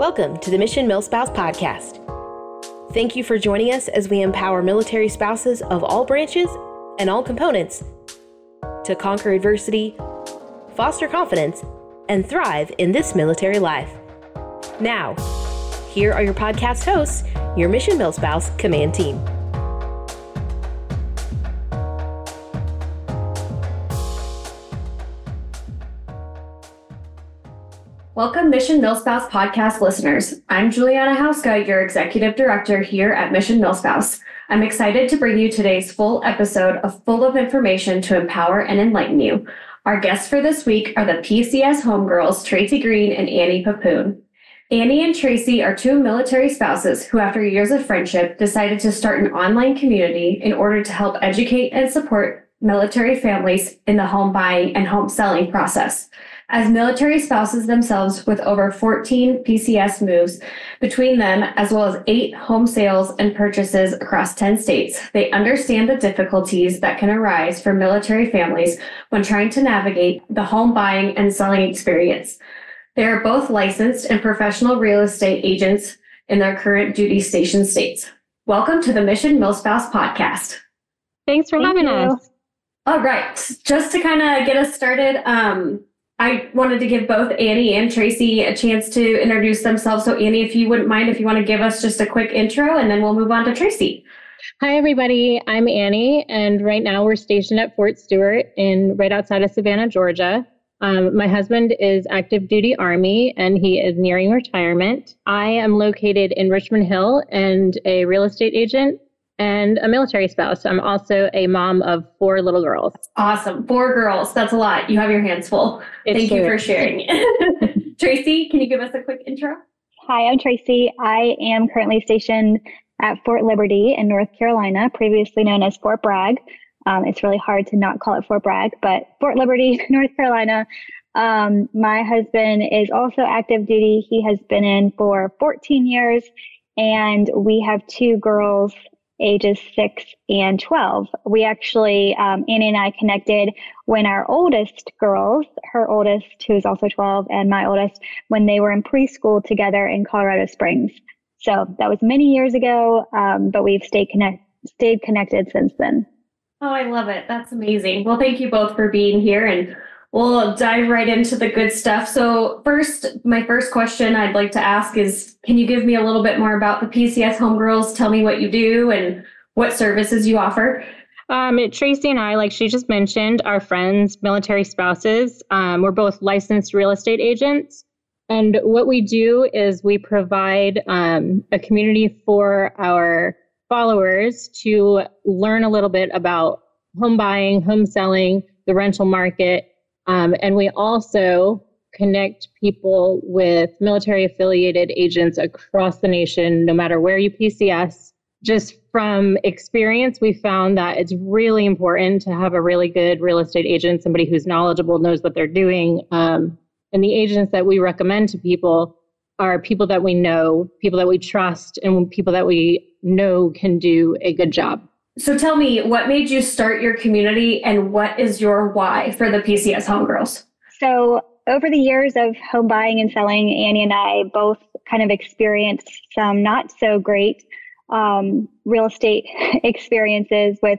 Welcome to the Mission MilSpouse Podcast. Thank you for joining us as we empower military spouses of all branches and all components to conquer adversity, foster confidence, and thrive in this military life. Now, here are your podcast hosts, your Mission MilSpouse Command Team. Welcome, Mission MilSpouse podcast listeners. I'm Juliana Hauska, your executive director here at Mission MilSpouse. I'm excited to bring you today's full episode of full of information to empower and enlighten you. Our guests for this week are the PCS homegirls, Tracey Greene and Annie Pepoon. Annie and Tracey are two military spouses who, after years of friendship, decided to start an online community in order to help educate and support military families in the home buying and home selling process. As military spouses themselves with over 14 PCS moves between them, as well as eight home sales and purchases across 10 states, they understand the difficulties that can arise for military families when trying to navigate the home buying and selling experience. They are both licensed and professional real estate agents in their current duty station states. Welcome to the Mission MilSpouse podcast. Thanks for Thank having you. us. All right, just to kind of get us started, um, I wanted to give both Annie and Tracey a chance to introduce themselves. So, Annie, if you wouldn't mind, if you want to give us just a quick intro and then we'll move on to Tracey. Hi, everybody. I'm Annie, and right now we're stationed at Fort Stewart in right outside of Savannah, Georgia. Um, my husband is active duty Army and he is nearing retirement. I am located in Richmond Hill and a real estate agent and a military spouse. I'm also a mom of four little girls. Awesome. Four girls. That's a lot. You have your hands full. It's Thank true. you for sharing. Tracey, can you give us a quick intro? Hi, I'm Tracey. I am currently stationed at Fort Liberty in North Carolina, previously known as Fort Bragg. Um, it's really hard to not call it Fort Bragg, but Fort Liberty, North Carolina. Um, my husband is also active duty. He has been in for 14 years, and we have two girls ages six and 12. We actually, um, Annie and I connected when our oldest girls, her oldest, who is also 12, and my oldest, when they were in preschool together in Colorado Springs. So that was many years ago, um, but we've stayed, connect- stayed connected since then. Oh, I love it. That's amazing. Well, thank you both for being here and We'll dive right into the good stuff. So, first, my first question I'd like to ask is Can you give me a little bit more about the PCS Homegirls? Tell me what you do and what services you offer. Um, Tracey and I, like she just mentioned, are friends, military spouses. Um, we're both licensed real estate agents. And what we do is we provide um, a community for our followers to learn a little bit about home buying, home selling, the rental market, um, and we also connect people with military affiliated agents across the nation, no matter where you PCS. Just from experience, we found that it's really important to have a really good real estate agent, somebody who's knowledgeable, knows what they're doing. Um, and the agents that we recommend to people are people that we know, people that we trust, and people that we know can do a good job. So tell me, what made you start your community and what is your why for the PCS Homegirls? So, over the years of home buying and selling, Annie and I both kind of experienced some not so great um, real estate experiences with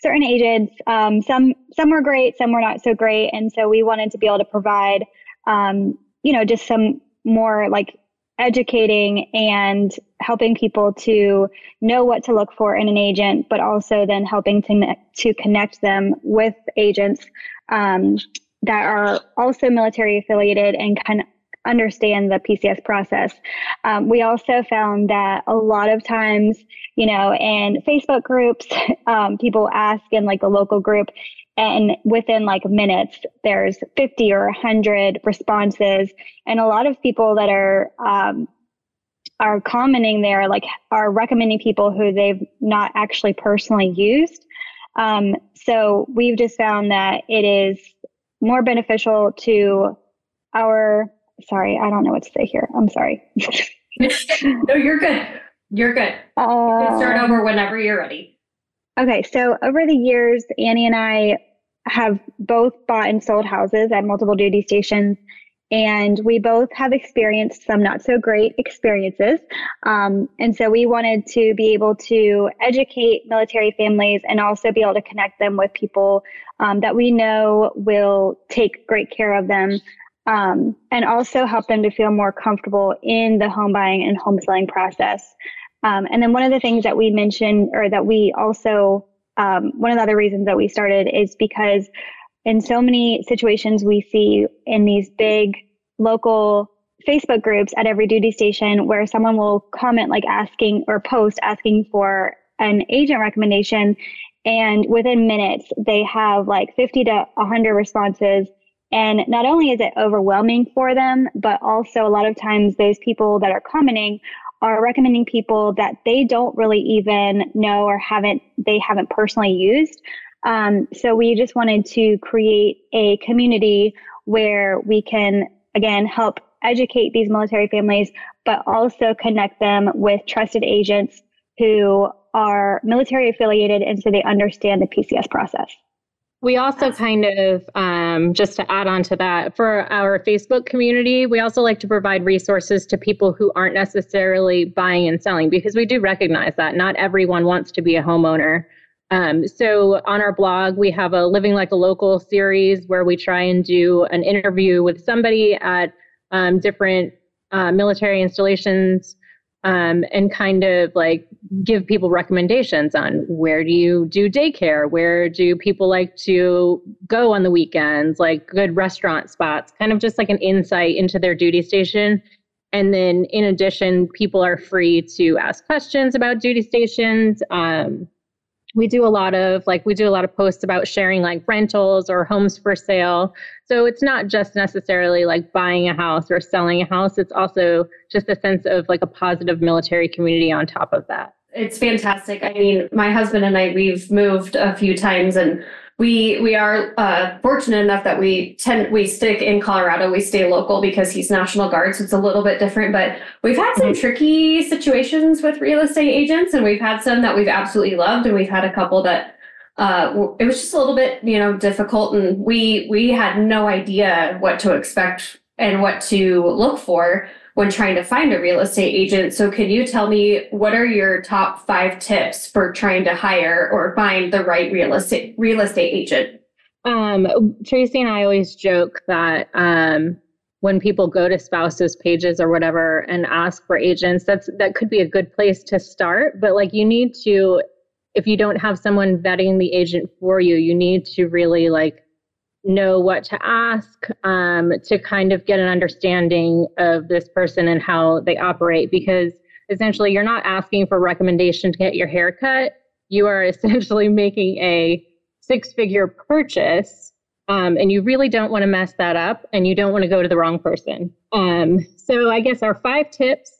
certain agents. Um, some some were great, some were not so great, and so we wanted to be able to provide, um, you know, just some more like educating and helping people to know what to look for in an agent, but also then helping to, to connect them with agents um, that are also military affiliated and kind of understand the PCS process. Um, we also found that a lot of times, you know, in Facebook groups, um, people ask in like a local group, and within like minutes there's 50 or 100 responses. And a lot of people that are um, are commenting there like are recommending people who they've not actually personally used. Um, so we've just found that it is more beneficial to our sorry i don't know what to say here. I'm sorry. No you're good. You're good. Uh, you can start over whenever you're ready Okay, so over the years, Annie and I have both bought and sold houses at multiple duty stations. and we both have experienced some not so great experiences. Um, and so we wanted to be able to educate military families and also be able to connect them with people um, that we know will take great care of them um, and also help them to feel more comfortable in the home buying and home selling process. Um, and then one of the things that we mentioned, or that we also, um, one of the other reasons that we started is because in so many situations we see in these big local Facebook groups at every duty station where someone will comment like asking or post asking for an agent recommendation. And within minutes, they have like 50 to 100 responses and not only is it overwhelming for them, but also a lot of times those people that are commenting are recommending people that they don't really even know or haven't they haven't personally used. Um, so we just wanted to create a community where we can again help educate these military families, but also connect them with trusted agents who are military affiliated and so they understand the PCS process. We also kind of, um, just to add on to that, for our Facebook community, we also like to provide resources to people who aren't necessarily buying and selling because we do recognize that not everyone wants to be a homeowner. Um, so on our blog, we have a Living Like a Local series where we try and do an interview with somebody at um, different uh, military installations um, and kind of like give people recommendations on where do you do daycare? Where do people like to go on the weekends? Like good restaurant spots kind of just like an insight into their duty station. And then in addition people are free to ask questions about duty stations um, we do a lot of like we do a lot of posts about sharing like rentals or homes for sale. So it's not just necessarily like buying a house or selling a house. It's also just a sense of like a positive military community on top of that. It's fantastic. I mean my husband and i we've moved a few times and we we are uh, fortunate enough that we tend we stick in Colorado. We stay local because he's National Guard, so it's a little bit different. But we've had some mm-hmm. tricky situations with real estate agents, and we've had some that we've absolutely loved, and we've had a couple that uh, it was just a little bit you know difficult, and we we had no idea what to expect and what to look for when trying to find a real estate agent. So, can you tell me what are your top five tips for trying to hire or find the right real estate real estate agent? Um, Tracey and I always joke that um, when people go to spouses pages or whatever and ask for agents, that's that could be a good place to start. But like, you need to, if you don't have someone vetting the agent for you, you need to really like know what to ask um, to kind of get an understanding of this person and how they operate because essentially you're not asking for recommendation to get your hair cut. You are essentially making a six figure purchase um, and you really don't want to mess that up and you don't want to go to the wrong person. Um, so i guess our five tips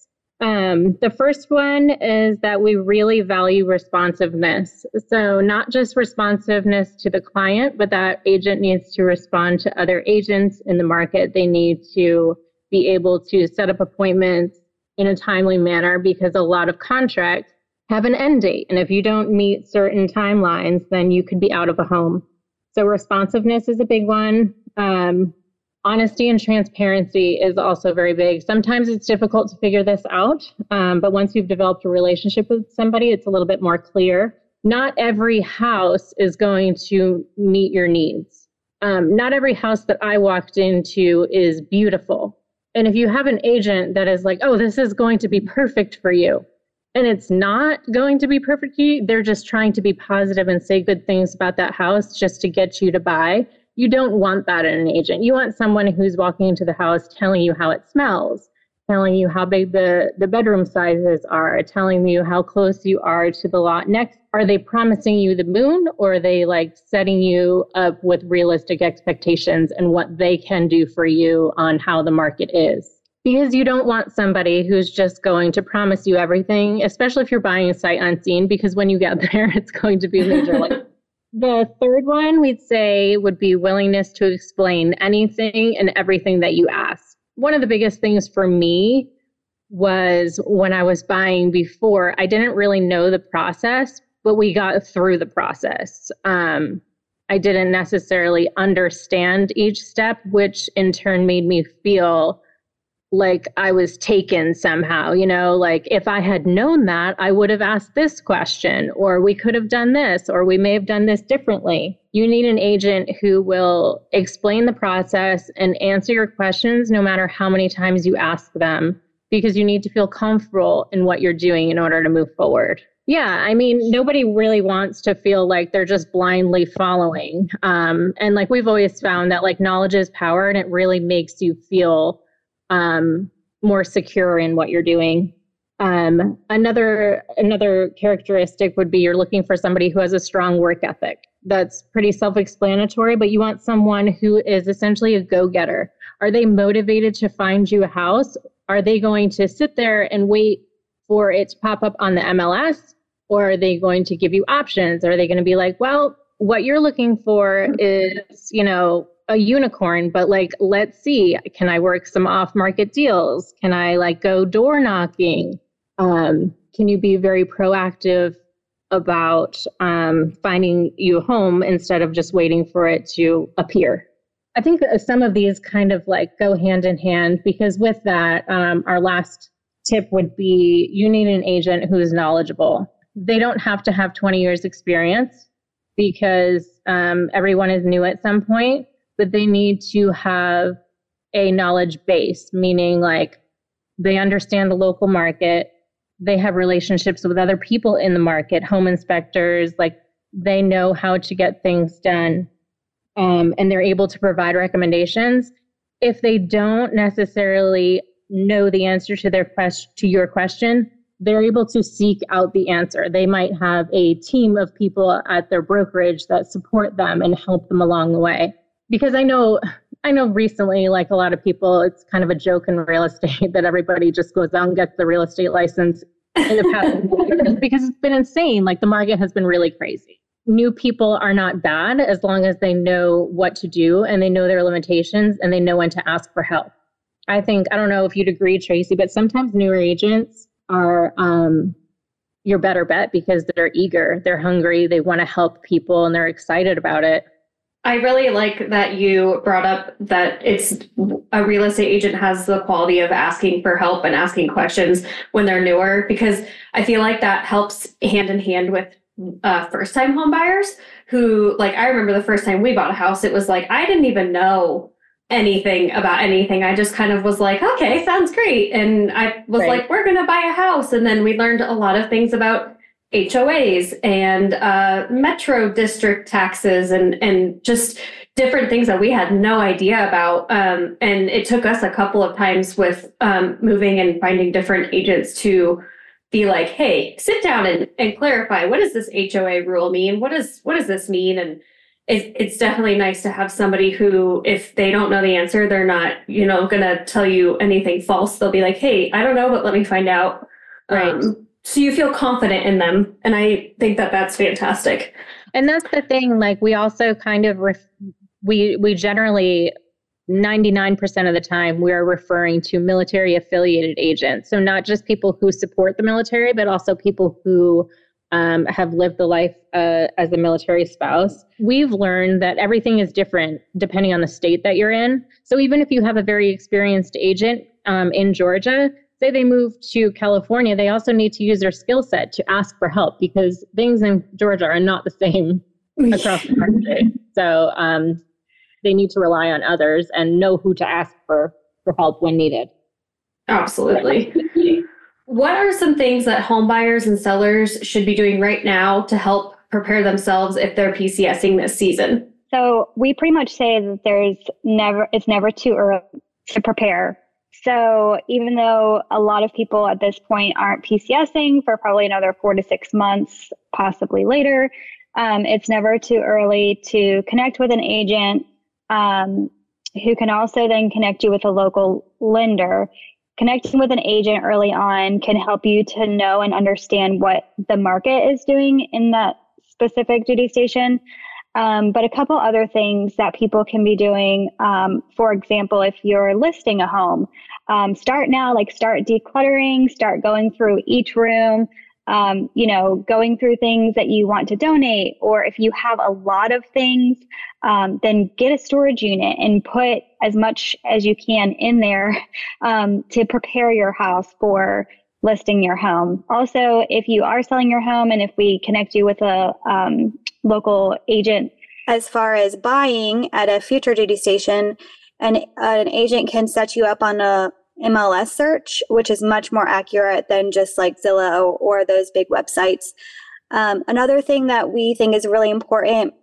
um, the first one is that we really value responsiveness. So, not just responsiveness to the client, but that agent needs to respond to other agents in the market. They need to be able to set up appointments in a timely manner because a lot of contracts have an end date. And if you don't meet certain timelines, then you could be out of a home. So, responsiveness is a big one. Um, honesty and transparency is also very big. Sometimes it's difficult to figure this out, um, but once you've developed a relationship with somebody, it's a little bit more clear. Not every house is going to meet your needs. Um, not every house that I walked into is beautiful. And if you have an agent that is like, oh, this is going to be perfect for you, and it's not going to be perfect for you, they're just trying to be positive and say good things about that house just to get you to buy you don't want that in an agent. You want someone who's walking into the house telling you how it smells, telling you how big the, the bedroom sizes are, telling you how close you are to the lot next. Are they promising you the moon or are they like setting you up with realistic expectations and what they can do for you on how the market is? Because you don't want somebody who's just going to promise you everything, especially if you're buying a sight unseen, because when you get there, it's going to be major like the third one we'd say would be willingness to explain anything and everything that you ask. One of the biggest things for me was when I was buying before, I didn't really know the process, but we got through the process. Um, I didn't necessarily understand each step, which in turn made me feel like I was taken somehow. You know, like if I had known that, I would have asked this question, or we could have done this, or we may have done this differently. You need an agent who will explain the process and answer your questions no matter how many times you ask them, because you need to feel comfortable in what you're doing in order to move forward. Yeah, I mean, nobody really wants to feel like they're just blindly following. Um, and like we've always found that like knowledge is power and it really makes you feel um, more secure in what you're doing. Um, another another characteristic would be you're looking for somebody who has a strong work ethic. That's pretty self-explanatory, but you want someone who is essentially a go-getter. Are they motivated to find you a house? Are they going to sit there and wait for it to pop up on the MLS? Or are they going to give you options? Are they going to be like, well, what you're looking for is, you know, a unicorn, but like, let's see, can I work some off market deals? Can I like go door knocking? Um, can you be very proactive about um, finding you a home instead of just waiting for it to appear? I think some of these kind of like go hand in hand because with that, um, our last tip would be you need an agent who is knowledgeable. They don't have to have 20 years experience because um, everyone is new at some point, but they need to have a knowledge base, meaning like they understand the local market, they have relationships with other people in the market, home inspectors, like they know how to get things done, um, and they're able to provide recommendations. If they don't necessarily know the answer to their question to your question, they're able to seek out the answer. They might have a team of people at their brokerage that support them and help them along the way because I know I know recently, like a lot of people, it's kind of a joke in real estate that everybody just goes out and gets the real estate license in the past because it's been insane. Like the market has been really crazy. New people are not bad as long as they know what to do and they know their limitations and they know when to ask for help. I think I don't know if you'd agree, Tracey, but sometimes newer agents are um, your better bet because they're eager, they're hungry, they want to help people, and they're excited about it. I really like that you brought up that it's a real estate agent has the quality of asking for help and asking questions when they're newer because I feel like that helps hand in hand with uh, first time home buyers who like I remember the first time we bought a house it was like I didn't even know anything about anything. I just kind of was like, okay, sounds great. And I was right. like, we're going to buy a house. And then we learned a lot of things about HOAs and uh, metro district taxes and and just different things that we had no idea about. Um, and it took us a couple of times with um, moving and finding different agents to be like, hey, sit down and, and clarify what does this HOA rule mean? What does what does this mean? And it, it's definitely nice to have somebody who, if they don't know the answer, they're not, you know, going to tell you anything false. They'll be like, hey, I don't know, but let me find out. Right. Um, so you feel confident in them and i think that that's fantastic. And that's the thing like we also kind of ref- we we generally 99% of the time we are referring to military affiliated agents. So not just people who support the military but also people who um, have lived the life uh, as a military spouse. We've learned that everything is different depending on the state that you're in. So even if you have a very experienced agent um, in georgia say they move to California, they also need to use their skill set to ask for help because things in Georgia are not the same across the country. So um, they need to rely on others and know who to ask for for help when needed. Absolutely. what are some things that home buyers and sellers should be doing right now to help prepare themselves if they're PCSing this season? So we pretty much say that there's never it's never too early to prepare so even though a lot of people at this point aren't PCSing for probably another four to six months, possibly later, um, it's never too early to connect with an agent um, who can also then connect you with a local lender. Connecting with an agent early on can help you to know and understand what the market is doing in that specific duty station. Um, but a couple other things that people can be doing, um, for example, if you're listing a home, um, start now, like start decluttering, start going through each room, um, you know, going through things that you want to donate, or if you have a lot of things, um, then get a storage unit and put as much as you can in there um, to prepare your house for listing your home. Also, if you are selling your home and if we connect you with a um, local agent, as far as buying at a future duty station, an, an agent can set you up on a MLS search, which is much more accurate than just like Zillow or those big websites. Um, another thing that we think is really important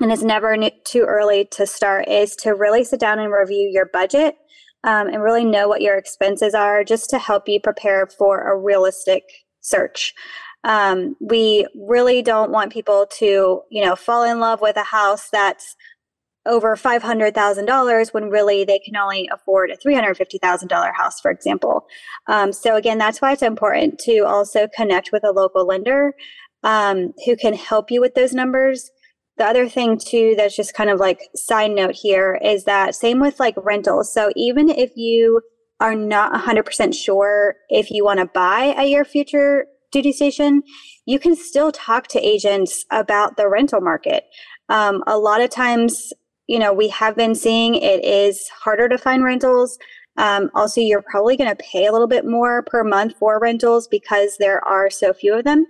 and is never too early to start is to really sit down and review your budget um, and really know what your expenses are just to help you prepare for a realistic search. Um, we really don't want people to, you know, fall in love with a house that's over $500,000 when really they can only afford a $350,000 house, for example. Um, so, again, that's why it's important to also connect with a local lender um, who can help you with those numbers. The other thing, too, that's just kind of like side note here is that same with like rentals. So, even if you are not 100% sure if you want to buy at your future duty station, you can still talk to agents about the rental market. Um, a lot of times, you know, we have been seeing it is harder to find rentals. Um, also, you're probably going to pay a little bit more per month for rentals because there are so few of them.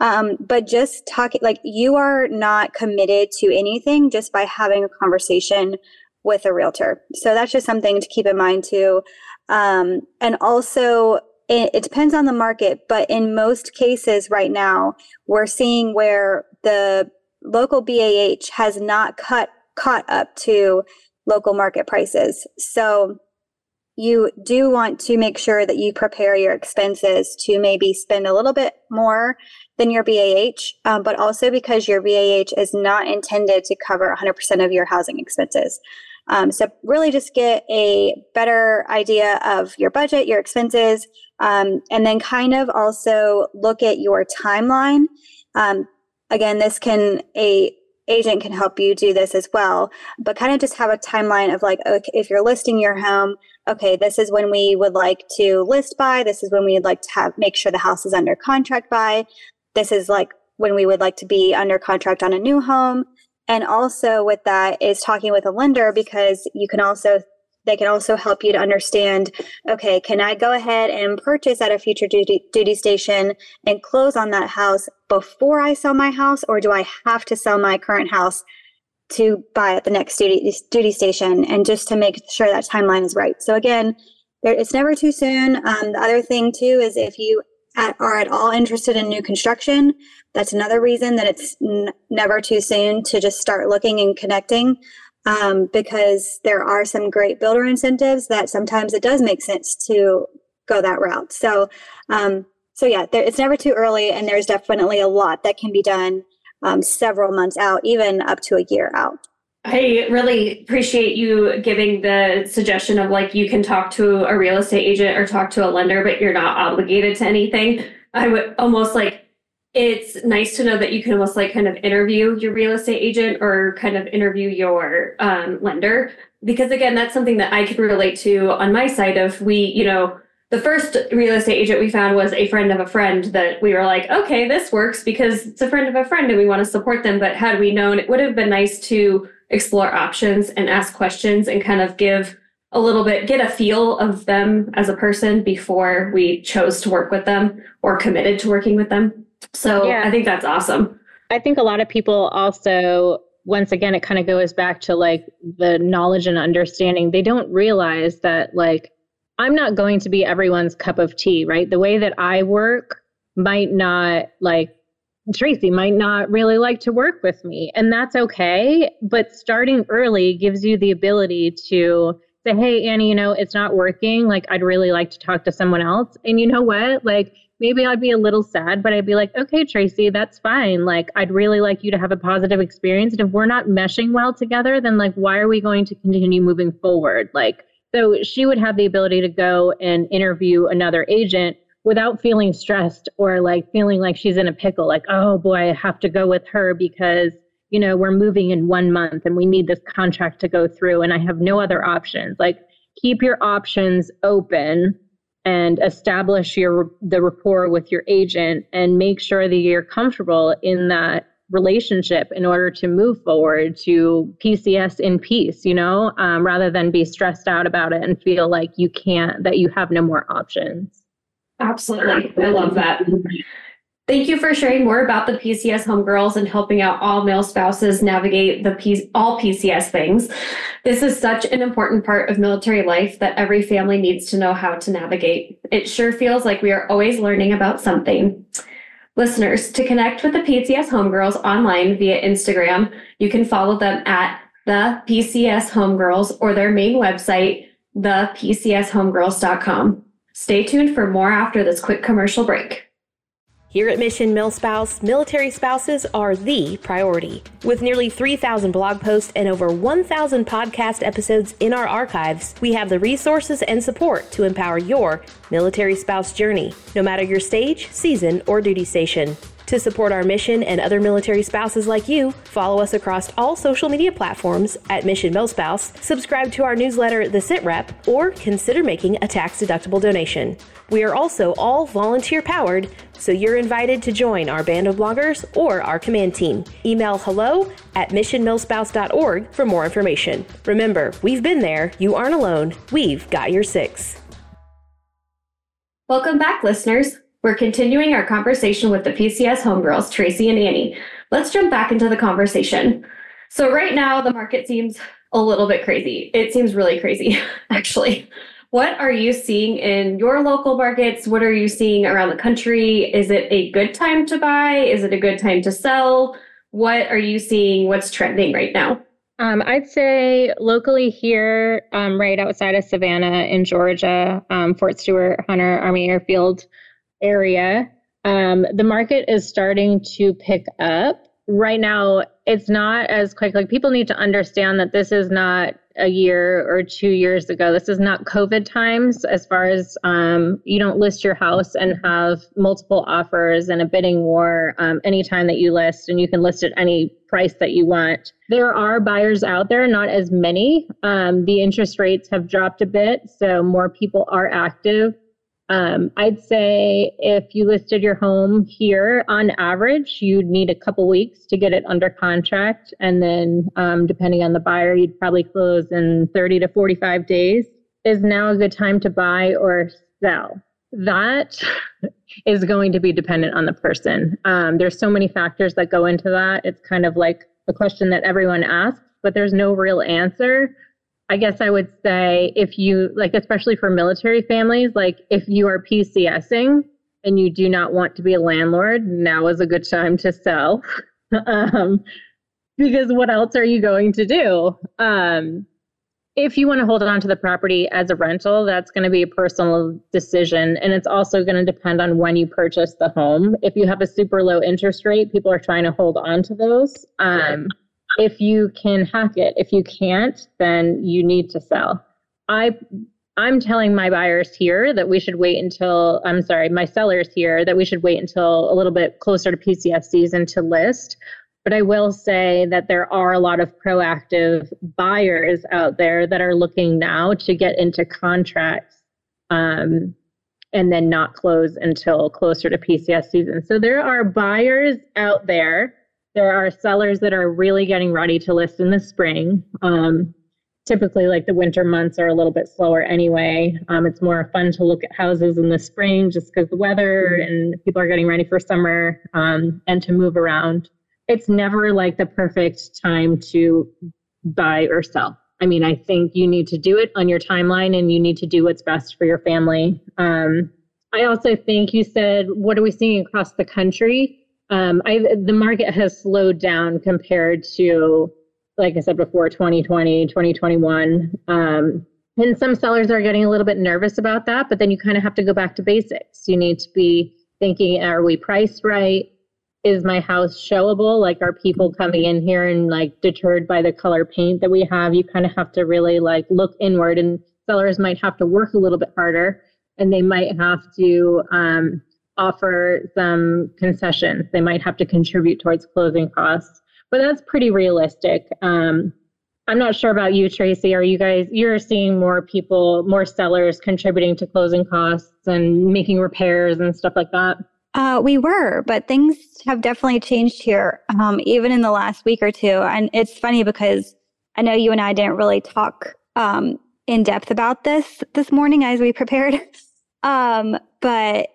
Um, but just talking, like you are not committed to anything just by having a conversation with a realtor. So that's just something to keep in mind too. Um, and also, it, it depends on the market, but in most cases right now, we're seeing where the local BAH has not cut caught up to local market prices. So you do want to make sure that you prepare your expenses to maybe spend a little bit more than your BAH, um, but also because your BAH is not intended to cover 100% of your housing expenses. Um, so, really just get a better idea of your budget, your expenses, um, and then kind of also look at your timeline. Um, again, this can a agent can help you do this as well, but kind of just have a timeline of like, okay, if you're listing your home, okay, this is when we would like to list by, this is when we would like to have make sure the house is under contract by, this is like when we would like to be under contract on a new home. And also with that is talking with a lender because you can also they can also help you to understand okay, can I go ahead and purchase at a future duty, duty station and close on that house before I sell my house, or do I have to sell my current house to buy at the next duty, duty station? And just to make sure that timeline is right. So, again, there, it's never too soon. Um, the other thing, too, is if you at, are at all interested in new construction, that's another reason that it's n- never too soon to just start looking and connecting um, because there are some great builder incentives that sometimes it does make sense to go that route. So, um, so yeah, there, it's never too early, and there's definitely a lot that can be done um, several months out, even up to a year out. I really appreciate you giving the suggestion of like you can talk to a real estate agent or talk to a lender, but you're not obligated to anything. I would almost like it's nice to know that you can almost like kind of interview your real estate agent or kind of interview your um, lender. Because again that's something that i could relate to on my side of we you know the first real estate agent we found was a friend of a friend that we were like okay this works because it's a friend of a friend and we want to support them. But had we known it would have been nice to explore options and ask questions and kind of give a little bit get a feel of them as a person before we chose to work with them or committed to working with them so yeah. I think that's awesome. I think a lot of people also, once again, it kind of goes back to like the knowledge and understanding. They don't realize that, like, I'm not going to be everyone's cup of tea, right? The way that I work might not like Tracey might not really like to work with me, and that's okay. But starting early gives you the ability to say, Hey, Annie, you know, it's not working. Like, I'd really like to talk to someone else. And you know what? Like, maybe I'd be a little sad, but I'd be like, okay, Tracey, that's fine. Like, I'd really like you to have a positive experience. And if we're not meshing well together, then like, why are we going to continue moving forward? Like, so she would have the ability to go and interview another agent without feeling stressed or like feeling like she's in a pickle, like, oh boy, I have to go with her because, you know, we're moving in one month and we need this contract to go through and I have no other options. Like, keep your options open and establish your the rapport with your agent and make sure that you're comfortable in that relationship in order to move forward to PCS in peace, you know, um, rather than be stressed out about it and feel like you can't, that you have no more options. Absolutely. I love that. Thank you for sharing more about the PCS homegirls and helping out all male spouses navigate the P- all PCS things. This is such an important part of military life that every family needs to know how to navigate. It sure feels like we are always learning about something. Listeners, to connect with the PCS homegirls online via Instagram, you can follow them at the PCS homegirls or their main website, thepcshomegirls.com. Stay tuned for more after this quick commercial break. Here at Mission MilSpouse, military spouses are the priority. With nearly 3,000 blog posts and over 1,000 podcast episodes in our archives, we have the resources and support to empower your military spouse journey, no matter your stage, season, or duty station. To support our mission and other military spouses like you, follow us across all social media platforms at Mission MilSpouse, subscribe to our newsletter, The Sit Rep, or consider making a tax deductible donation. We are also all volunteer powered, so you're invited to join our band of bloggers or our command team. Email hello at missionmilspouse.org for more information. Remember, we've been there, you aren't alone, we've got your six. Welcome back, listeners. We're continuing our conversation with the PCS homegirls, Tracey and Annie. Let's jump back into the conversation. So, right now, the market seems a little bit crazy. It seems really crazy, actually. What are you seeing in your local markets? What are you seeing around the country? Is it a good time to buy? Is it a good time to sell? What are you seeing? What's trending right now? Um, I'd say locally here, um, right outside of Savannah in Georgia, um, Fort Stewart, Hunter Army Airfield, area, um, the market is starting to pick up. Right now, it's not as quick. Like people need to understand that this is not a year or two years ago. This is not COVID times as far as um, you don't list your house and have multiple offers and a bidding war um, anytime that you list, and you can list at any price that you want. There are buyers out there, not as many. Um, the interest rates have dropped a bit, so more people are active. Um, I'd say if you listed your home here, on average, you'd need a couple weeks to get it under contract. And then, um, depending on the buyer, you'd probably close in 30 to 45 days. Is now a good time to buy or sell? That is going to be dependent on the person. Um, there's so many factors that go into that. It's kind of like a question that everyone asks, but there's no real answer. I guess I would say if you like, especially for military families, like if you are PCSing and you do not want to be a landlord, now is a good time to sell. um, because what else are you going to do? Um, if you want to hold on to the property as a rental, that's going to be a personal decision. And it's also going to depend on when you purchase the home. If you have a super low interest rate, people are trying to hold on to those. Um, if you can hack it. If you can't, then you need to sell. I I'm telling my buyers here that we should wait until I'm sorry, my sellers here that we should wait until a little bit closer to PCS season to list. But I will say that there are a lot of proactive buyers out there that are looking now to get into contracts um, and then not close until closer to PCS season. So there are buyers out there there are sellers that are really getting ready to list in the spring. Um, typically, like the winter months are a little bit slower anyway. Um, it's more fun to look at houses in the spring just because the weather and people are getting ready for summer um, and to move around. It's never like the perfect time to buy or sell. I mean, I think you need to do it on your timeline and you need to do what's best for your family. Um, I also think you said, what are we seeing across the country? Um, I, the market has slowed down compared to, like I said before, 2020, 2021. Um, and some sellers are getting a little bit nervous about that, but then you kind of have to go back to basics. You need to be thinking, are we priced right? Is my house showable? Like, are people coming in here and like deterred by the color paint that we have? You kind of have to really like look inward, and sellers might have to work a little bit harder, and they might have to um, offer some concessions. They might have to contribute towards closing costs, but that's pretty realistic. Um, I'm not sure about you, Tracey. Are you guys, you're seeing more people, more sellers contributing to closing costs and making repairs and stuff like that? Uh, we were, but things have definitely changed here, um, even in the last week or two. And it's funny because I know you and I didn't really talk um, in depth about this this morning as we prepared. um, but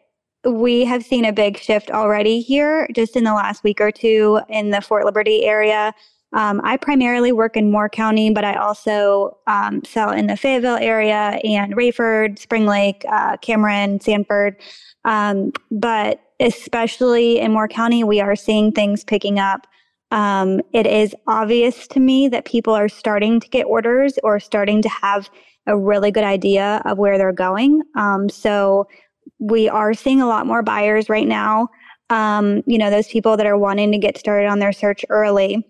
we have seen a big shift already here just in the last week or two in the Fort Liberty area. Um, I primarily work in Moore County, but I also um, sell in the Fayetteville area and Raeford, Spring Lake, uh, Cameron, Sanford. Um, but especially in Moore County, we are seeing things picking up. Um, it is obvious to me that people are starting to get orders or starting to have a really good idea of where they're going. Um, so we are seeing a lot more buyers right now. Um, you know, those people that are wanting to get started on their search early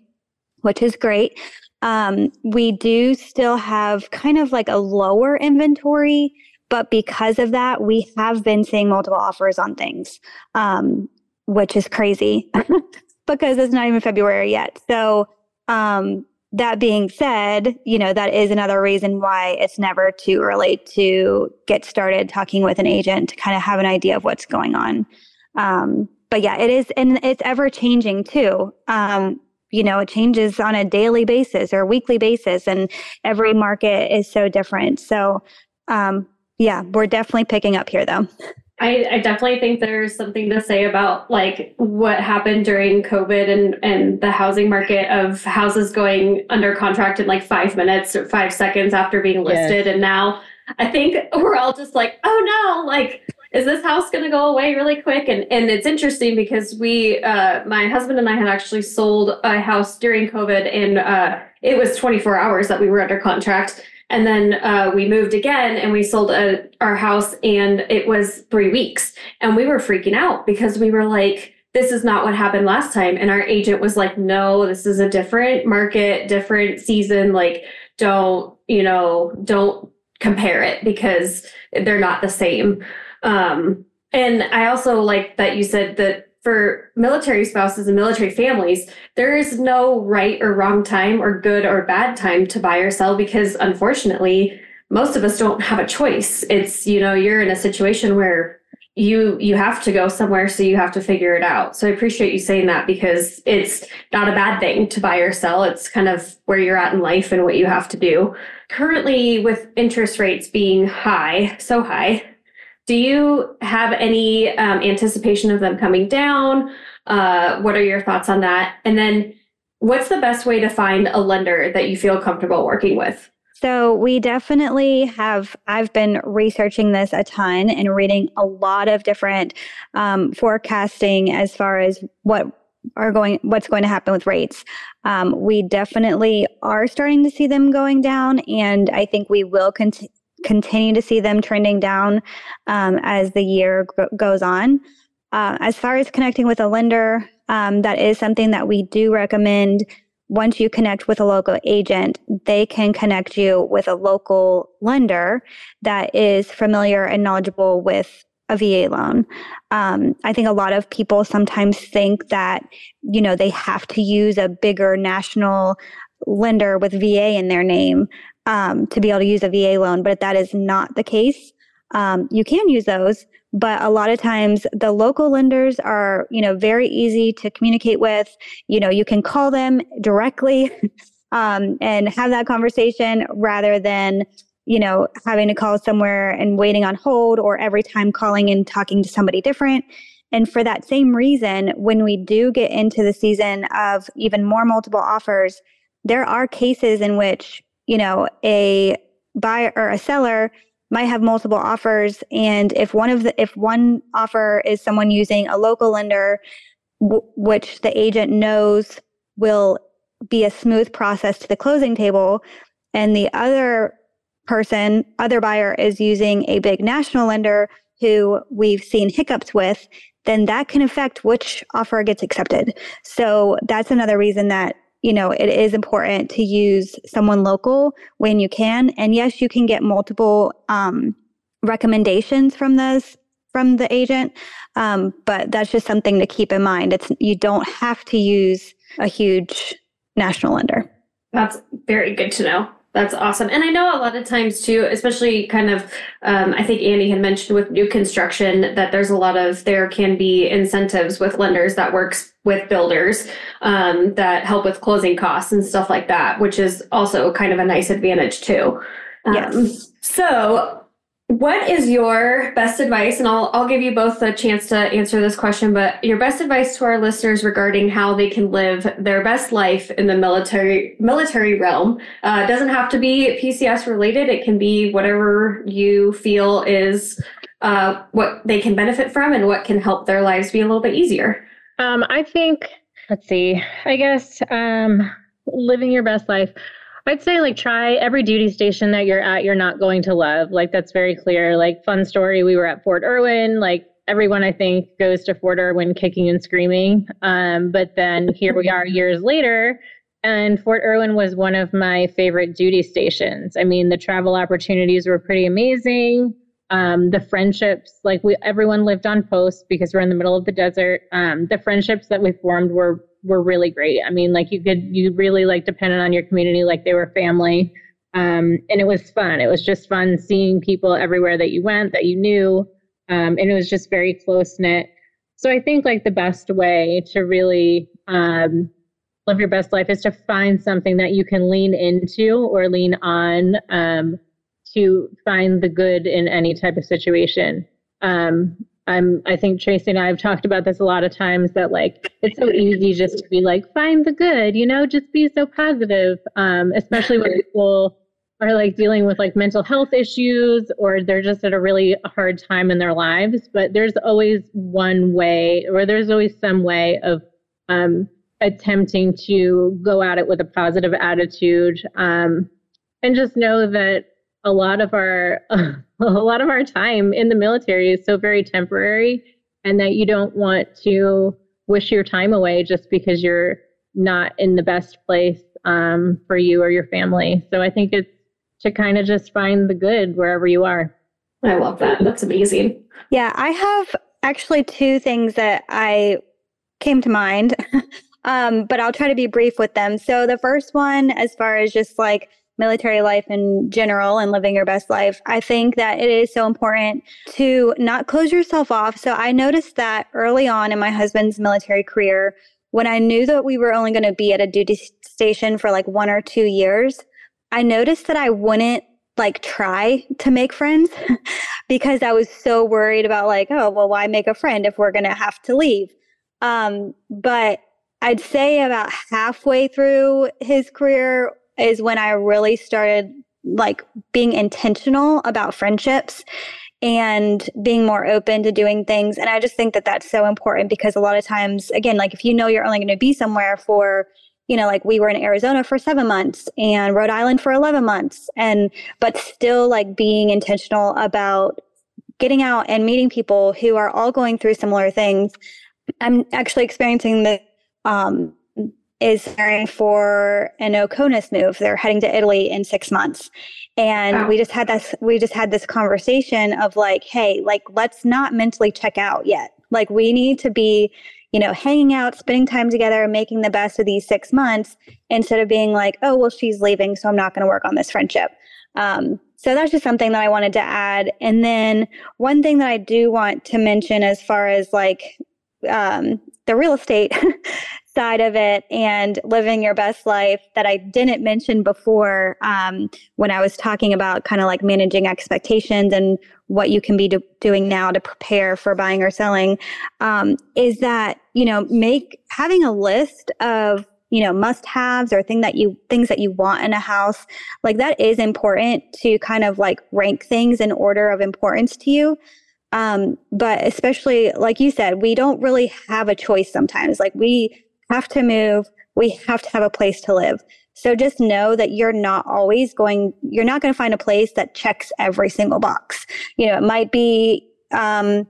which is great. Um, we do still have kind of like a lower inventory, but because of that, we have been seeing multiple offers on things, um, which is crazy because it's not even February yet. So, um, that being said, you know, that is another reason why it's never too early to get started talking with an agent to kind of have an idea of what's going on. Um, but yeah, it is, and it's ever changing too. Um, you know, it changes on a daily basis or weekly basis, and every market is so different. So, um, yeah, we're definitely picking up here though. I, I, definitely think there's something to say about like what happened during COVID and, and the housing market of houses going under contract in like five minutes or five seconds after being listed. Yes. And now I think we're all just like, oh no, like is this house going to go away really quick? And and it's interesting because we, uh, my husband and I had actually sold a house during COVID, and uh, it was 24 hours that we were under contract. And then uh, we moved again and we sold a, our house, and it was three weeks. And we were freaking out because we were like, this is not what happened last time. And our agent was like, no, this is a different market, different season. Like, don't, you know, don't compare it because they're not the same. Um, and I also like that you said that for military spouses and military families, there is no right or wrong time or good or bad time to buy or sell because unfortunately, most of us don't have a choice. It's, you know, you're in a situation where you you have to go somewhere so you have to figure it out. So I appreciate you saying that because it's not a bad thing to buy or sell. It's kind of where you're at in life and what you have to do. Currently with interest rates being high, so high, do you have any um, anticipation of them coming down? Uh, what are your thoughts on that? And then, what's the best way to find a lender that you feel comfortable working with? So, we definitely have. I've been researching this a ton and reading a lot of different um, forecasting as far as what are going what's going to happen with rates um, we definitely are starting to see them going down and i think we will continue continue to see them trending down um, as the year goes on. Uh, as far as connecting with a lender, um, that is something that we do recommend. Once you connect with a local agent, they can connect you with a local lender that is familiar and knowledgeable with a VA loan. Um, I think a lot of people sometimes think that, you know, they have to use a bigger national lender with VA in their name um, to be able to use a VA loan, but that is not the case. Um, you can use those, but a lot of times the local lenders are, you know, very easy to communicate with. You know, you can call them directly um, and have that conversation rather than, you know, having to call somewhere and waiting on hold or every time calling and talking to somebody different. And for that same reason, when we do get into the season of even more multiple offers, there are cases in which you know, a buyer or a seller might have multiple offers and if one of the if one offer is someone using a local lender w- which the agent knows will be a smooth process to the closing table and the other person other buyer is using a big national lender who we've seen hiccups with then that can affect which offer gets accepted. So that's another reason that you know, it is important to use someone local when you can. And yes, you can get multiple um, recommendations from those from the agent, um, but that's just something to keep in mind. It's you don't have to use a huge national lender. That's very good to know. That's awesome. And I know a lot of times too, especially kind of, um, I think Andy had mentioned with new construction that there's a lot of, there can be incentives with lenders that works with builders um, that help with closing costs and stuff like that, which is also kind of a nice advantage too. Um, yes. So what is your best advice? And I'll, I'll give you both a chance to answer this question, but your best advice to our listeners regarding how they can live their best life in the military military realm. Uh, doesn't have to be PCS related. It can be whatever you feel is uh, what they can benefit from and what can help their lives be a little bit easier. Um, I think, let's see, I guess um, living your best life. I'd say like try every duty station that you're at, you're not going to love. Like that's very clear. Like fun story, we were at Fort Irwin, like everyone I think goes to Fort Irwin kicking and screaming. Um, but then here we are years later, and Fort Irwin was one of my favorite duty stations. I mean, the travel opportunities were pretty amazing. Um, the friendships, like we, everyone lived on post because we're in the middle of the desert. Um, the friendships that we formed were were really great. I mean, like you could you really like depended on your community like they were family. Um, and it was fun. It was just fun seeing people everywhere that you went that you knew. Um, and it was just very close knit. So I think like the best way to really um, live your best life is to find something that you can lean into or lean on um, to find the good in any type of situation. Um, I'm I think Tracey and I have talked about this a lot of times that like it's so easy just to be like find the good, you know, just be so positive. Um, especially when people are like dealing with like mental health issues or they're just at a really hard time in their lives. But there's always one way or there's always some way of um, attempting to go at it with a positive attitude. Um, and just know that a lot of our a lot of our time in the military is so very temporary and that you don't want to wish your time away just because you're not in the best place um, for you or your family. So i think it's to kind of just find the good wherever you are. I love that. That's amazing. Yeah i have actually two things that i came to mind um, but i'll try to be brief with them. So the first one as far as just like military life in general and living your best life, I think that it is so important to not close yourself off. So I noticed that early on in my husband's military career, when I knew that we were only going to be at a duty station for like one or two years, I noticed that I wouldn't like try to make friends because I was so worried about like, oh, well, why make a friend if we're going to have to leave? Um, but I'd say about halfway through his career, is when I really started like being intentional about friendships and being more open to doing things. And I just think that that's so important because a lot of times, again, like if you know you're only going to be somewhere for, you know, like we were in Arizona for seven months and Rhode Island for 11 months, and but still like being intentional about getting out and meeting people who are all going through similar things. I'm actually experiencing the um, is preparing for an OCONUS move. They're heading to Italy in six months. And wow. we just had this we just had this conversation of like, hey, like let's not mentally check out yet. Like we need to be, you know, hanging out, spending time together, making the best of these six months instead of being like, oh, well, she's leaving, so I'm not going to work on this friendship. Um, so that's just something that I wanted to add. And then one thing that I do want to mention as far as like um, the real estate side of it and living your best life that I didn't mention before um, when I was talking about kind of like managing expectations and what you can be do- doing now to prepare for buying or selling um, is that you know make having a list of you know must haves or thing that you things that you want in a house like that is important to kind of like rank things in order of importance to you. Um, but especially like you said we don't really have a choice sometimes. Like we have to move. We have to have a place to live. So just know that you're not always going, you're not going to find a place that checks every single box. You know, it might be um,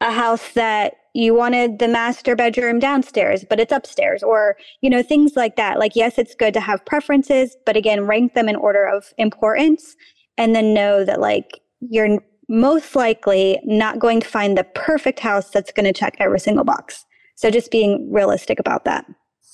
a house that you wanted the master bedroom downstairs, but it's upstairs, or, you know, things like that. Like, yes, it's good to have preferences, but again, rank them in order of importance and then know that, like, you're most likely not going to find the perfect house that's going to check every single box. So just being realistic about that.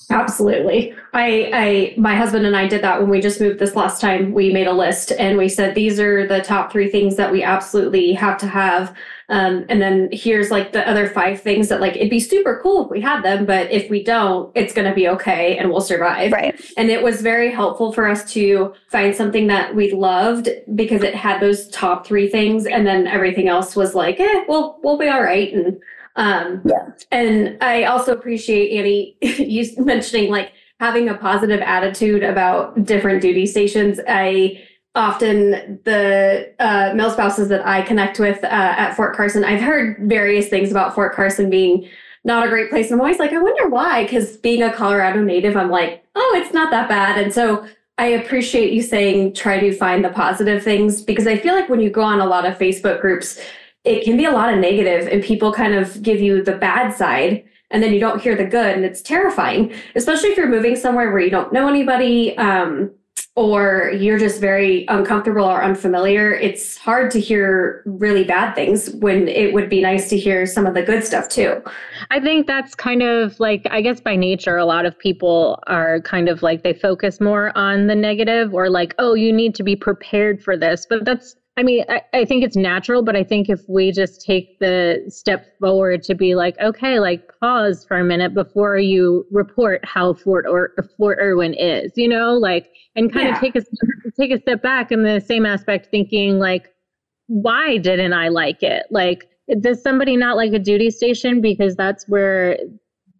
Absolutely. I, I, my husband and I did that when we just moved this last time. We made a list and we said, these are the top three things that we absolutely have to have. Um, and then here's like the other five things that like, it'd be super cool if we had them, but if we don't, it's going to be okay and we'll survive. Right. And it was very helpful for us to find something that we loved because it had those top three things. And then everything else was like, eh, we'll, we'll be all right. And um, yeah. And I also appreciate Annie you mentioning like having a positive attitude about different duty stations. I often the uh, male spouses that I connect with uh, at Fort Carson, I've heard various things about Fort Carson being not a great place. And I'm always like, I wonder why. Because being a Colorado native, I'm like, oh, it's not that bad. And so I appreciate you saying try to find the positive things because I feel like when you go on a lot of Facebook groups, it can be a lot of negative and people kind of give you the bad side and then you don't hear the good and it's terrifying especially if you're moving somewhere where you don't know anybody um, or you're just very uncomfortable or unfamiliar it's hard to hear really bad things when it would be nice to hear some of the good stuff too. I think that's kind of like i guess by nature a lot of people are kind of like they focus more on the negative or like oh you need to be prepared for this but that's I mean, I, I, think it's natural, but I think if we just take the step forward to be like, okay, like pause for a minute before you report how Fort or Fort Irwin is, you know, like, and kind yeah. of take a take a step back in the same aspect, thinking like, why didn't I like it? Like, does somebody not like a duty station because that's where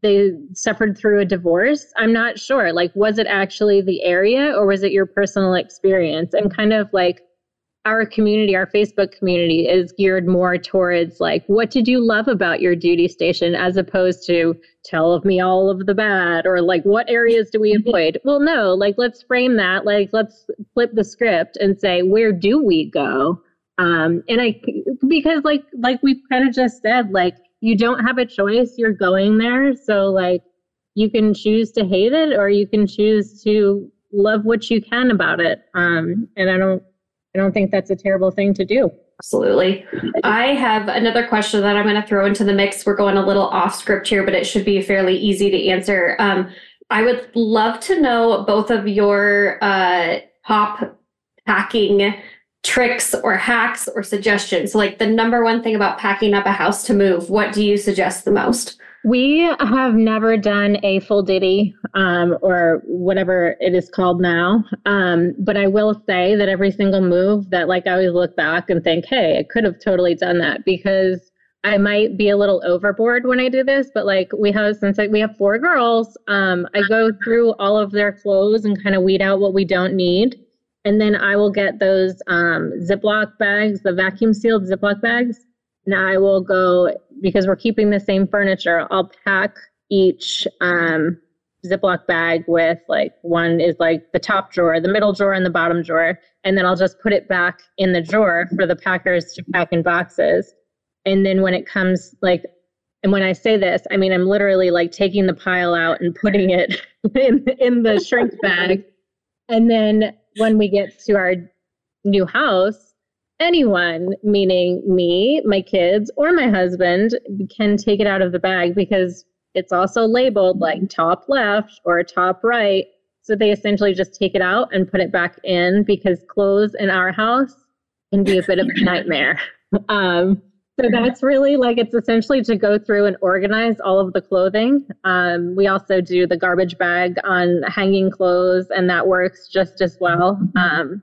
they suffered through a divorce? I'm not sure. Like, was it actually the area or was it your personal experience? And kind of like our community, our Facebook community is geared more towards like, what did you love about your duty station as opposed to tell of me all of the bad or like, what areas do we mm-hmm. avoid? Well, no, like, let's frame that. Like, let's flip the script and say, where do we go? Um, and I, because like, like we kind of just said, like, you don't have a choice, you're going there. So, like, you can choose to hate it or you can choose to love what you can about it. Um, and I don't, I don't think that's a terrible thing to do. Absolutely. I have another question that I'm going to throw into the mix. We're going a little off script here, but it should be fairly easy to answer. Um, I would love to know both of your uh, top packing tricks or hacks or suggestions. Like the number one thing about packing up a house to move, what do you suggest the most? We have never done a full DITY um, or whatever it is called now. Um, but I will say that every single move that, like, I always look back and think, hey, I could have totally done that because I might be a little overboard when I do this. But like, we have, since we have four girls, um, I go through all of their clothes and kind of weed out what we don't need. And then I will get those um, Ziploc bags, the vacuum sealed Ziploc bags and I will go because we're keeping the same furniture. I'll pack each um, Ziploc bag with like one is like the top drawer, the middle drawer, and the bottom drawer, and then I'll just put it back in the drawer for the packers to pack in boxes. And then when it comes like, and when I say this, I mean I'm literally like taking the pile out and putting it in in the shrink bag. And then when we get to our new house, anyone, meaning me, my kids, or my husband, can take it out of the bag because it's also labeled like top left or top right. So they essentially just take it out and put it back in because clothes in our house can be a bit of a nightmare. Um, so that's really like it's essentially to go through and organize all of the clothing. Um, we also do the garbage bag on hanging clothes, and that works just as well. Um,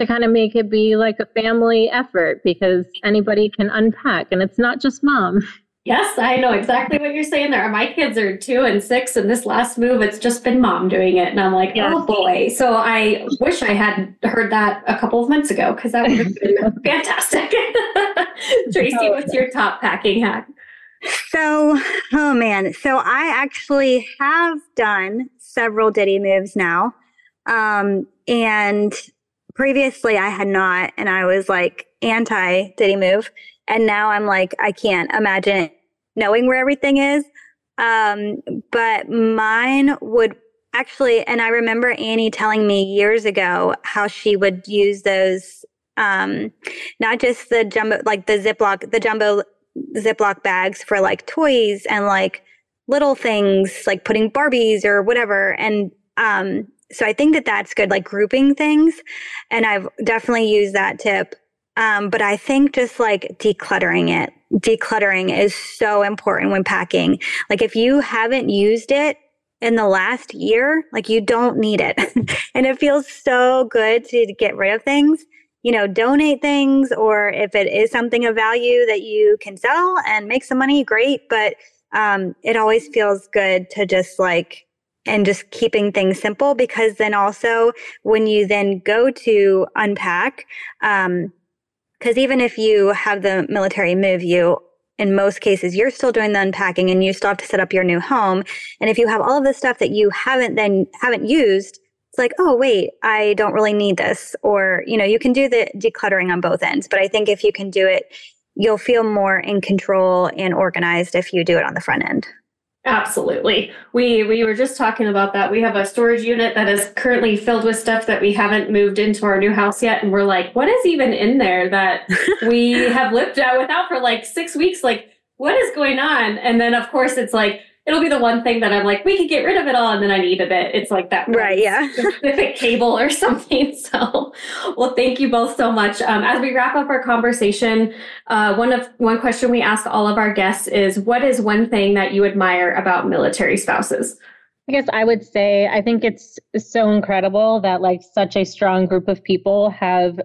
to kind of make it be like a family effort because anybody can unpack and it's not just mom. Yes, I know exactly what you're saying there. My kids are two and six, and this last move, it's just been mom doing it. And I'm like, yes. oh boy. So I wish I had heard that a couple of months ago because that would have been fantastic. Tracey, what's your top packing hack? So, oh man. So I actually have done several DITY moves now. Um, and previously I had not, and I was like anti DITY Move. And now I'm like, I can't imagine knowing where everything is. Um, but mine would actually, and I remember Annie telling me years ago how she would use those, um, not just the jumbo, like the Ziploc, the jumbo Ziploc bags for like toys and like little things like putting Barbies or whatever. And um, so I think that that's good, like grouping things. And I've definitely used that tip. Um, but I think just like decluttering it, decluttering is so important when packing. Like if you haven't used it in the last year, like you don't need it. and it feels so good to get rid of things you know, donate things, or if it is something of value that you can sell and make some money, great. But um, it always feels good to just like, and just keeping things simple because then also when you then go to unpack, um, because even if you have the military move you, in most cases, you're still doing the unpacking and you still have to set up your new home. And if you have all of the stuff that you haven't then haven't used, it's like, oh, wait, I don't really need this. Or, you know, you can do the decluttering on both ends. But I think if you can do it, you'll feel more in control and organized if you do it on the front end. Absolutely. We we were just talking about that. We have a storage unit that is currently filled with stuff that we haven't moved into our new house yet and we're like, what is even in there that we have lived out without for like 6 weeks like what is going on? And then of course it's like it'll be the one thing that I'm like, we could get rid of it all, and then I need a bit. It's like that right, yeah, specific cable or something. So, well, thank you both so much. Um, as we wrap up our conversation, uh, one of one question we ask all of our guests is, what is one thing that you admire about military spouses? I guess I would say I think it's so incredible that like such a strong group of people have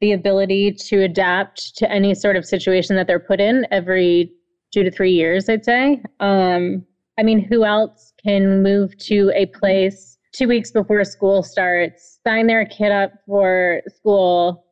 the ability to adapt to any sort of situation that they're put in every two to three years, I'd say. Um, I mean, who else can move to a place two weeks before school starts, sign their kid up for school,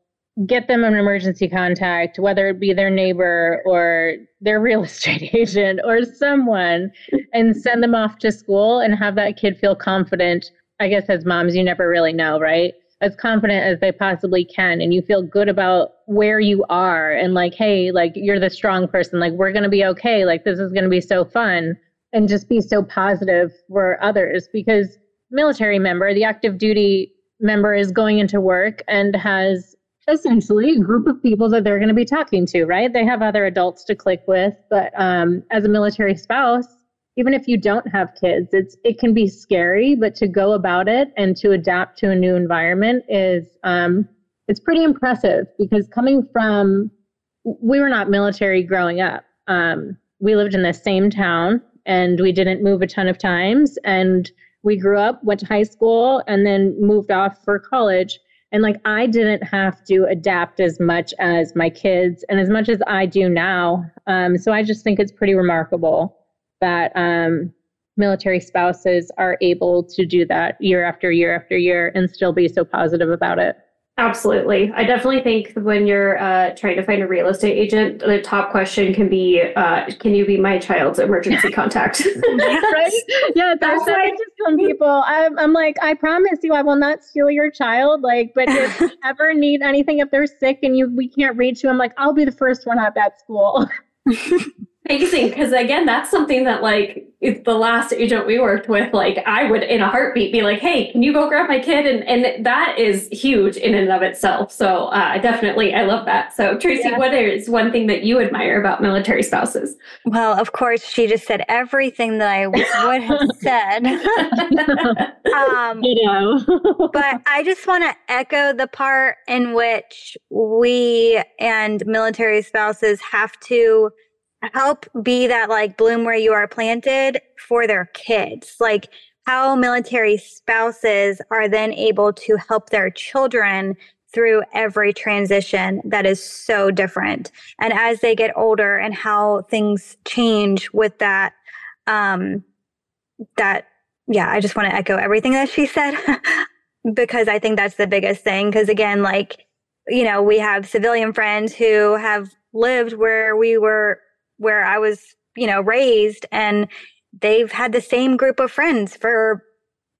get them an emergency contact, whether it be their neighbor or their real estate agent or someone, and send them off to school and have that kid feel confident. I guess as moms, you never really know, right? As confident as they possibly can and you feel good about where you are and like hey like you're the strong person like we're going to be okay like this is going to be so fun and just be so positive for others because military member the active duty member is going into work and has essentially a group of people that they're going to be talking to right? They have other adults to click with but um, as a military spouse even if you don't have kids it's it can be scary but to go about it and to adapt to a new environment is um, it's pretty impressive because coming from we were not military growing up. Um, we lived in the same town and we didn't move a ton of times and we grew up went to high school and then moved off for college. And like i didn't have to adapt as much as my kids and as much as i do now. Um, so i just think it's pretty remarkable that um, military spouses are able to do that year after year after year and still be so positive about it. Absolutely. I definitely think when you're uh, trying to find a real estate agent, the top question can be uh, Can you be my child's emergency contact? right? Yeah, that's what I just some people. I'm, I'm like, I promise you, I will not steal your child. Like, but if you ever need anything, if they're sick and you we can't reach you, I'm like, I'll be the first one up at that school. Amazing, because again, that's something that like the last agent we worked with, like I would in a heartbeat be like, "Hey, can you go grab my kid?" And and that is huge in and of itself. So uh, definitely, I love that. So Tracey, yeah. what is one thing that you admire about military spouses? Well, of course, she just said everything that I would have said. um, you know, but I just want to echo the part in which we and military spouses have to help be that like bloom where you are planted for their kids. Like how military spouses are then able to help their children through every transition that is so different. And as they get older and how things change with that, um, that, yeah, I just want to echo everything that she said because I think that's the biggest thing. Because again, like, you know, we have civilian friends who have lived where we were where I was, you know, raised and they've had the same group of friends for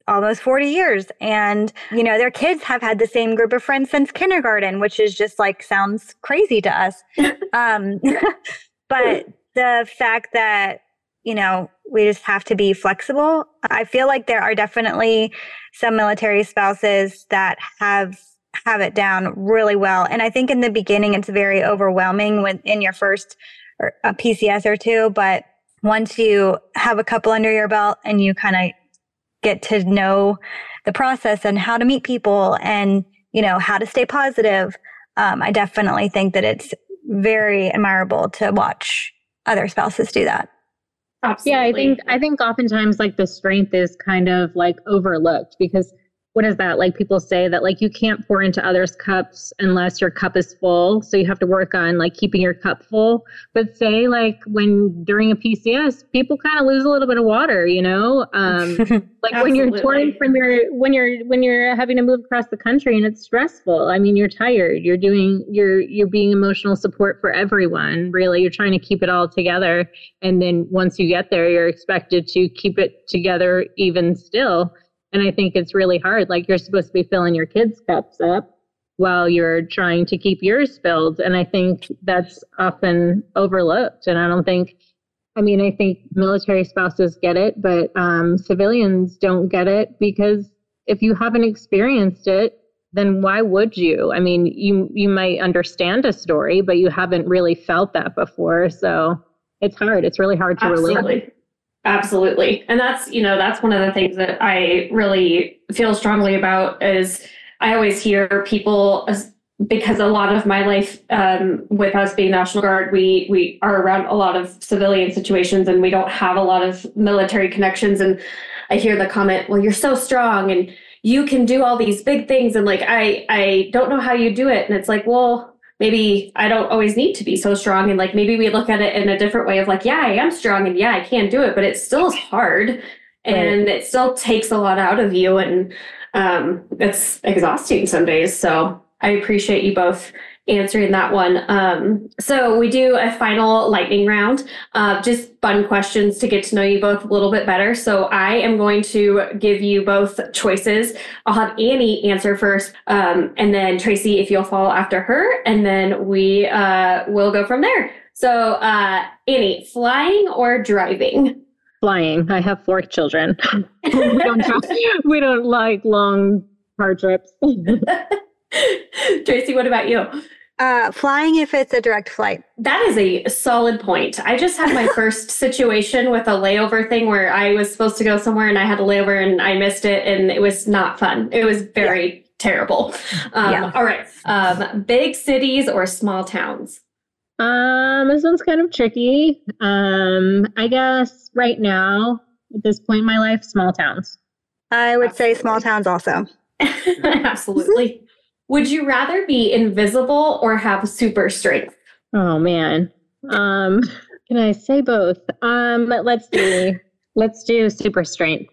almost 40 years. And you know their kids have had the same group of friends since kindergarten which is just like sounds crazy to us. Um but the fact that you know we just have to be flexible i feel like there are definitely some military spouses that have have it down really well. And i think in the beginning it's very overwhelming when in your first or a PCS or two, but once you have a couple under your belt and you kind of get to know the process and how to meet people and you know how to stay positive um, i definitely think that it's very admirable to watch other spouses do that Absolutely. yeah i think i think oftentimes like the strength is kind of like overlooked because what is that? Like people say that like you can't pour into others cups unless your cup is full. So you have to work on like keeping your cup full. But say like when during a pcs people kind of lose a little bit of water you know? Um like when you're touring from your when you're when you're having to move across the country and it's stressful. I mean you're tired. You're doing you're you're being emotional support for everyone really. You're trying to keep it all together. And then once you get there you're expected to keep it together even still and I think it's really hard. Like you're supposed to be filling your kids' cups up while you're trying to keep yours filled. And I think that's often overlooked. And I don't think, I mean, I think military spouses get it, but um, civilians don't get it because if you haven't experienced it, then why would you? I mean, you you might understand a story, but you haven't really felt that before. So it's hard. It's really hard to Absolutely. relate. Absolutely. And that's, you know, that's one of the things that I really feel strongly about is I always hear people because a lot of my life um, with us being National Guard, we we are around a lot of civilian situations and we don't have a lot of military connections. And I hear the comment, well, you're so strong and you can do all these big things. And like, I, I don't know how you do it. And it's like, well, maybe I don't always need to be so strong. And like maybe we look at it in a different way of like, yeah, I am strong and yeah, I can do it, but it still is hard and right. it still takes a lot out of you and um, it's exhausting some days. So I appreciate you both answering that one. Um, so we do a final lightning round, uh, just fun questions to get to know you both a little bit better. So I am going to give you both choices. I'll have Annie answer first, um, and then Tracey, if you'll follow after her, and then we uh, will go from there. So uh, Annie, flying or driving? Flying. I have four children. we don't have, we don't like long car trips. Tracey, what about you? Uh, flying if it's a direct flight. That is a solid point. I just had my first situation with a layover thing where I was supposed to go somewhere and I had a layover and I missed it and it was not fun. It was very yeah. terrible. Um, yeah. All right. Um, big cities or small towns? Um, this one's kind of tricky. Um, I guess right now, at this point in my life, small towns. I would Absolutely. say small towns also. Absolutely. Would you rather be invisible or have super strength? Oh man. Um can I say both? Um let's do let's do super strength.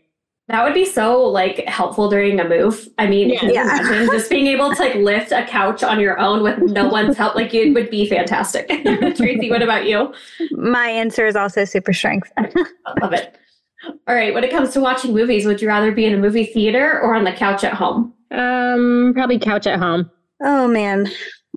That would be so like helpful during a move. I mean, yeah. yeah. imagine just being able to like lift a couch on your own with no one's help? Like it would be fantastic. Tracey, what about you? My answer is also super strength. Love it. All right. When it comes to watching movies, would you rather be in a movie theater or on the couch at home? Um, probably couch at home. Oh man.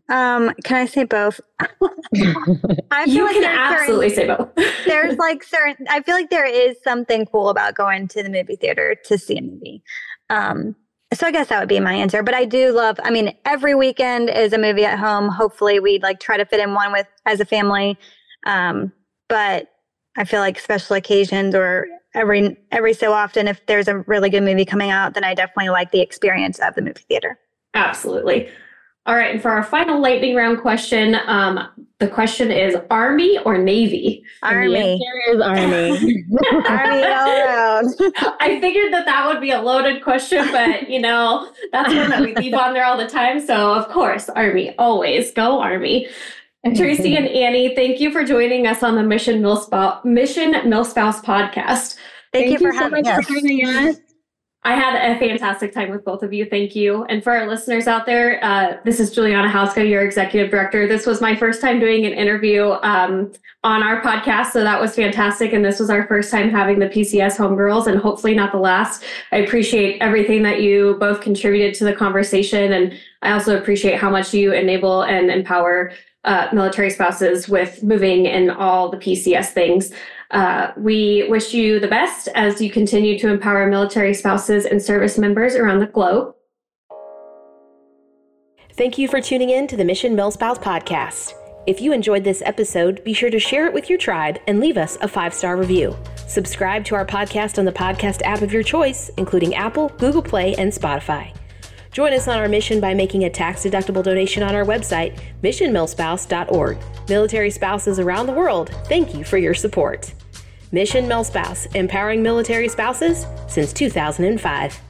Um, can I say both? I feel you like can absolutely certain, say both. there's like certain I feel like there is something cool about going to the movie theater to see a movie. Um, so I guess that would be my answer. But I do love, I mean, every weekend is a movie at home. Hopefully we'd like try to fit in one with as a family. Um, but I feel like special occasions or every every so often if there's a really good movie coming out then i definitely like the experience of the movie theater. Absolutely. All right and for our final lightning round question um, the question is army or navy? Army. is army. Army all around. I figured that that would be a loaded question but you know that's one that we leave on there all the time. So of course army. Always go army Tracey and Annie, thank you for joining us on the Mission MilSpouse, Mission MilSpouse podcast. Thank, thank you, for, you having, so us. for having us. I had a fantastic time with both of you. Thank you. And for our listeners out there, uh, this is Juliana Hauska, your executive director. This was my first time doing an interview um, on our podcast. So that was fantastic. And this was our first time having the PCS Homegirls and hopefully not the last. I appreciate everything that you both contributed to the conversation. And I also appreciate how much you enable and empower uh, military spouses with moving and all the PCS things. Uh, we wish you the best as you continue to empower military spouses and service members around the globe. Thank you for tuning in to the Mission MilSpouse podcast. If you enjoyed this episode, be sure to share it with your tribe and leave us a five star review. Subscribe to our podcast on the podcast app of your choice, including Apple, Google Play, and Spotify. Join us on our mission by making a tax deductible donation on our website, missionmilspouse.org. Military spouses around the world, thank you for your support. Mission MilSpouse, empowering military spouses since 2005.